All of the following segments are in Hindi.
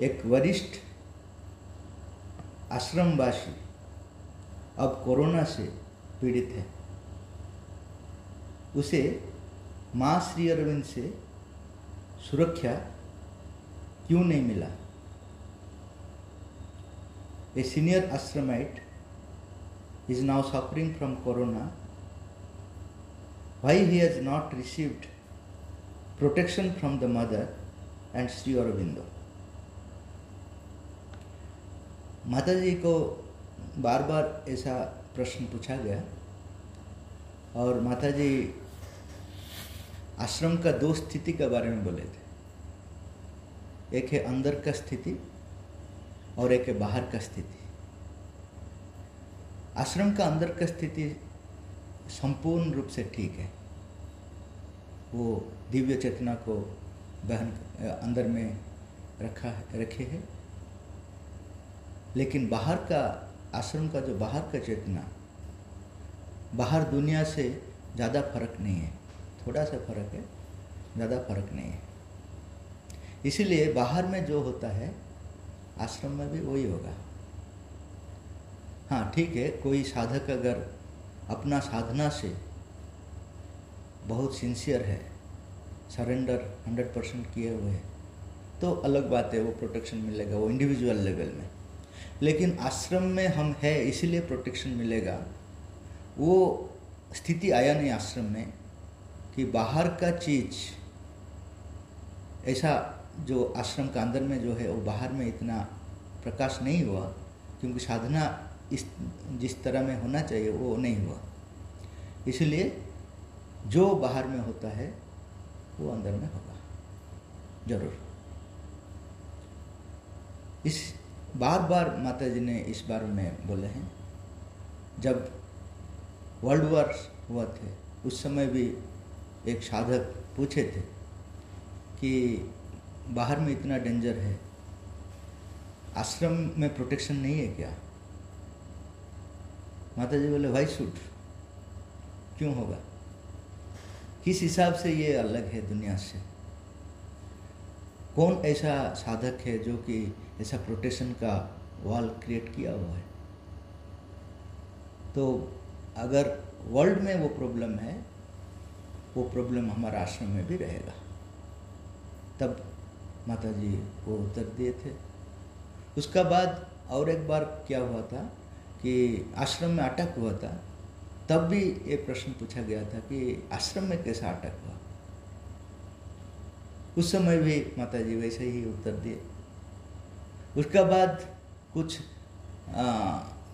एक वरिष्ठ आश्रमवासी अब कोरोना से पीड़ित है। उसे माँ श्री अरविंद से सुरक्षा क्यों नहीं मिला? A senior ashramite is now suffering from corona why he has not received protection from the mother and Shri Aurobindo माता जी को बार बार ऐसा प्रश्न पूछा गया और माता जी आश्रम का दो स्थिति के बारे में बोले थे। एक है अंदर का स्थिति और एक है बाहर का स्थिति। आश्रम का अंदर का स्थिति संपूर्ण रूप से ठीक है। वो दिव्य चेतना को बहन, अंदर में रखा, रखे है। लेकिन बाहर का आश्रम का जो बाहर का चेतना, बाहर दुनिया से ज़्यादा फ़र्क नहीं है। थोड़ा सा फ़र्क है, ज़्यादा फ़र्क नहीं है। इसीलिए बाहर में जो होता है, आश्रम में भी वही होगा। हाँ ठीक है, कोई साधक अगर अपना साधना से बहुत सिंसियर है सरेंडर हंड्रेड परसेंट किए हुए हैं तो अलग बात है, वो प्रोटेक्शन मिलेगा, वो इंडिविजुअल लेवल में। लेकिन आश्रम में हम है, इसीलिए प्रोटेक्शन मिलेगा। वो स्थिति आया नहीं आश्रम में, कि बाहर का चीज़, ऐसा जो आश्रम का अंदर में जो है, वो बाहर में इतना प्रकाश नहीं हुआ, क्योंकि साधना इस, जिस तरह में होना चाहिए, वो नहीं हुआ। इसलिए जो बाहर में होता है, वो अंदर में होगा। ज़रूर। इस बार बार माता जी ने इस बारे में बोले हैं। जब वर्ल्ड वॉर हुआ थे, उस समय भी एक साधक पूछे थे कि बाहर में इतना डेंजर है, आश्रम में प्रोटेक्शन नहीं है क्या? माता जी बोले वाई सूट, क्यों होगा? किस हिसाब से ये अलग है दुनिया से? कौन ऐसा साधक है जो कि ऐसा प्रोटेक्शन का वॉल क्रिएट किया हुआ है? तो अगर वर्ल्ड में वो प्रॉब्लम है, वो प्रॉब्लम हमारा आश्रम में भी रहेगा। तब माता जी वो उत्तर दिए थे। उसका बाद और एक बार क्या हुआ था कि आश्रम में अटक हुआ था, तब भी ये प्रश्न पूछा गया था कि आश्रम में कैसा अटक हुआ? उस समय भी माता जी वैसे ही उत्तर दिए। उसके बाद कुछ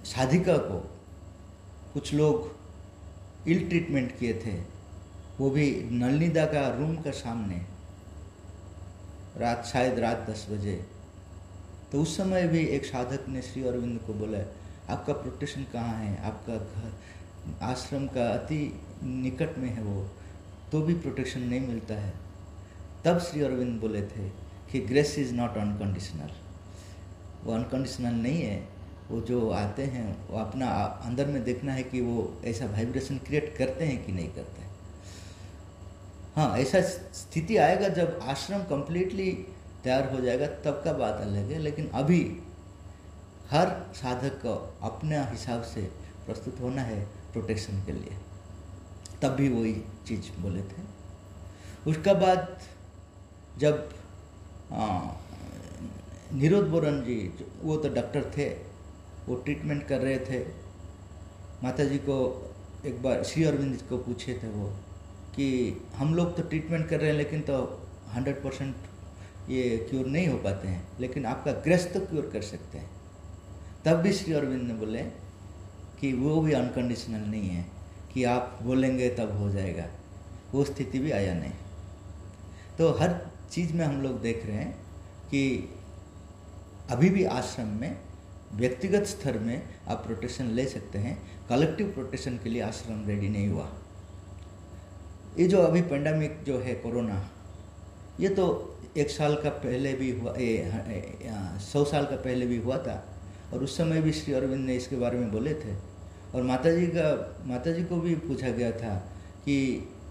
साधिका को कुछ लोग इल ट्रीटमेंट किए थे। वो भी नलनीदा का रूम का सामने, रात, शायद रात दस बजे। तो उस समय भी एक साधक ने श्री अरविंद को बोला, आपका प्रोटेक्शन कहाँ है? आपका घर, आश्रम का अति निकट में है वो तो भी प्रोटेक्शन नहीं मिलता है। तब श्री अरविंद बोले थे कि ग्रेस इज़ नॉट अनकंडीशनल वो अनकंडीशनल नहीं है, वो जो आते हैं, वो अपना अंदर में देखना है कि वो ऐसा वाइब्रेशन क्रिएट करते हैं कि नहीं करते हैं। हाँ ऐसा स्थिति आएगा जब आश्रम कंप्लीटली तैयार हो जाएगा, तब का बात अलग है, लेकिन अभी हर साधक को अपने हिसाब से प्रस्तुत होना है प्रोटेक्शन के लिए। तब भी वही चीज़ बोले थे। उसका बाद जब निरोध बोरन जी, वो तो डॉक्टर थे, वो ट्रीटमेंट कर रहे थे। माता जी को एक बार श्री अरविंद को पूछे थे वो कि हम लोग तो ट्रीटमेंट कर रहे हैं, लेकिन तो हंड्रेड परसेंट ये क्योर नहीं हो पाते हैं, लेकिन आपका ग्रस्त तो क्योर कर सकते हैं। तब भी श्री अरविंद ने बोले कि वो भी अनकंडीशनल नहीं है, कि आप बोलेंगे तब हो जाएगा, वो स्थिति भी आया नहीं। तो हर चीज़ में हम लोग देख रहे हैं कि अभी भी आश्रम में व्यक्तिगत स्तर में आप प्रोटेक्शन ले सकते हैं। कलेक्टिव प्रोटेक्शन के लिए आश्रम रेडी नहीं हुआ। ये जो अभी पेंडेमिक जो है कोरोना, ये तो एक साल का पहले भी हुआ, ये सौ साल का पहले भी हुआ था। और उस समय भी श्री अरविंद ने इसके बारे में बोले थे। और माता जी का माता जी को भी पूछा गया था कि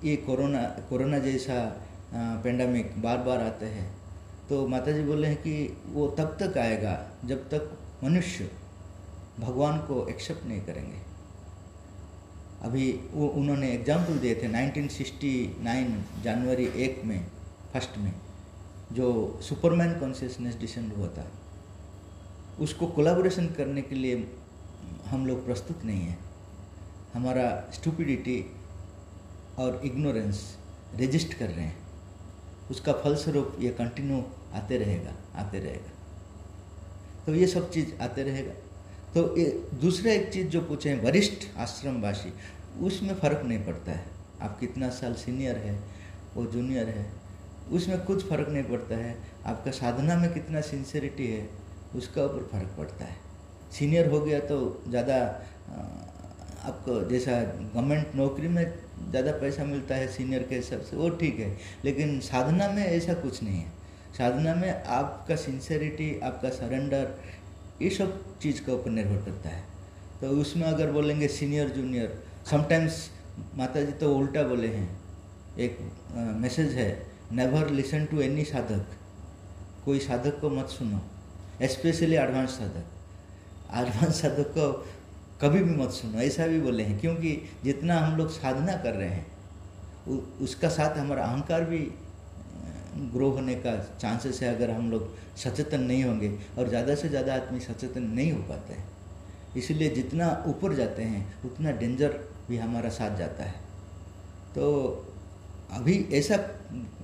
ये कोरोना कोरोना जैसा पेंडेमिक बार बार आते हैं। तो माता जी बोले हैं कि वो तब तक आएगा जब तक मनुष्य भगवान को एक्सेप्ट नहीं करेंगे। अभी वो, उन्होंने एग्ज़ाम्पल दिए थे 1969 जनवरी एक में, फ़र्स्ट में, जो सुपरमैन कॉन्शियसनेस डिसेंड हुआ था। उसको कोलाबोरेशन करने के लिए हम लोग प्रस्तुत नहीं हैं। हमारा स्टूपिडिटी और इग्नोरेंस रजिस्ट कर रहे हैं। उसका फलस्वरूप ये कंटिन्यू आते रहेगा आते रहेगा। तो ये सब चीज़ आते रहेगा। तो ये दूसरा एक चीज़ जो पूछे, वरिष्ठ आश्रमवासी, उसमें फ़र्क नहीं पड़ता है। आप कितना साल सीनियर है, वो जूनियर है, उसमें कुछ फ़र्क नहीं पड़ता है। आपका साधना में कितना सिंसियरिटी है, उसका ऊपर फ़र्क पड़ता है। सीनियर हो गया तो ज़्यादा आपको जैसा गवर्नमेंट नौकरी में ज़्यादा पैसा मिलता है सीनियर के हिसाब से, वो ठीक है। लेकिन साधना में ऐसा कुछ नहीं है। साधना में आपका सिंसेरिटी आपका सरेंडर ये सब चीज़ के ऊपर निर्भर करता है। तो उसमें अगर बोलेंगे सीनियर जूनियर समटाइम्स माता जी तो उल्टा बोले हैं। एक मैसेज है नेवर लिसन टू एनी साधक। कोई साधक को मत सुनो स्पेशली एडवांस साधक. एडवांस साधक को कभी भी मत सुनो, ऐसा भी बोले हैं, क्योंकि जितना हम लोग साधना कर रहे हैं उसका साथ हमारा अहंकार भी ग्रो होने का चांसेस है अगर हम लोग सचेतन नहीं होंगे, और ज़्यादा से ज़्यादा आदमी सचेतन नहीं हो पाते हैं। इसलिए जितना ऊपर जाते हैं, उतना डेंजर भी हमारा साथ जाता है। तो अभी ऐसा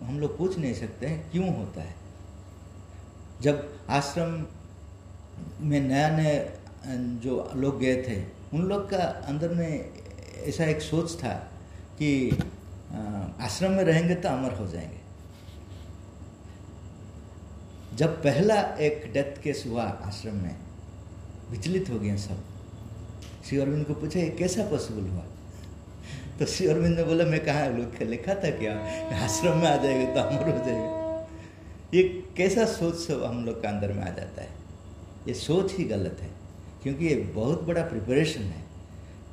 हम लोग पूछ नहीं सकते हैं, क्यों होता है? जब आश्रम में नया नया जो लोग गए थे, उन लोग का अंदर में ऐसा एक सोच था कि आश्रम में रहेंगे तो अमर हो जाएँगे। जब पहला एक डेथ केस हुआ आश्रम में, विचलित हो गए सब। श्री अरविंद को पूछा, ये कैसा पॉसिबल हुआ? तो श्री अरविंद ने बोला, मैं कहा लोग लिखा था क्या? आश्रम में आ जाएगा तो अमर हो जाएगा। ये कैसा सोच सब हम लोग का अंदर में आ जाता है। ये सोच ही गलत है। क्योंकि ये बहुत बड़ा प्रिपरेशन है।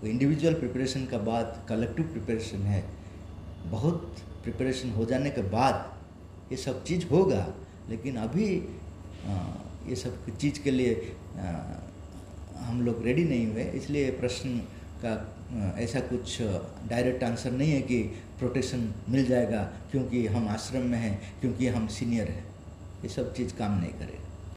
वो इंडिविजुअल प्रिपरेशन का बाद कलेक्टिव प्रिपरेशन है। बहुत प्रिपरेशन हो जाने के बाद ये सब चीज़ होगा, लेकिन अभी ये सब चीज़ के लिए हम लोग रेडी नहीं हुए। इसलिए प्रश्न का ऐसा कुछ डायरेक्ट आंसर नहीं है कि प्रोटेक्शन मिल जाएगा क्योंकि हम आश्रम में हैं, क्योंकि हम सीनियर हैं। ये सब चीज़ काम नहीं करेगा।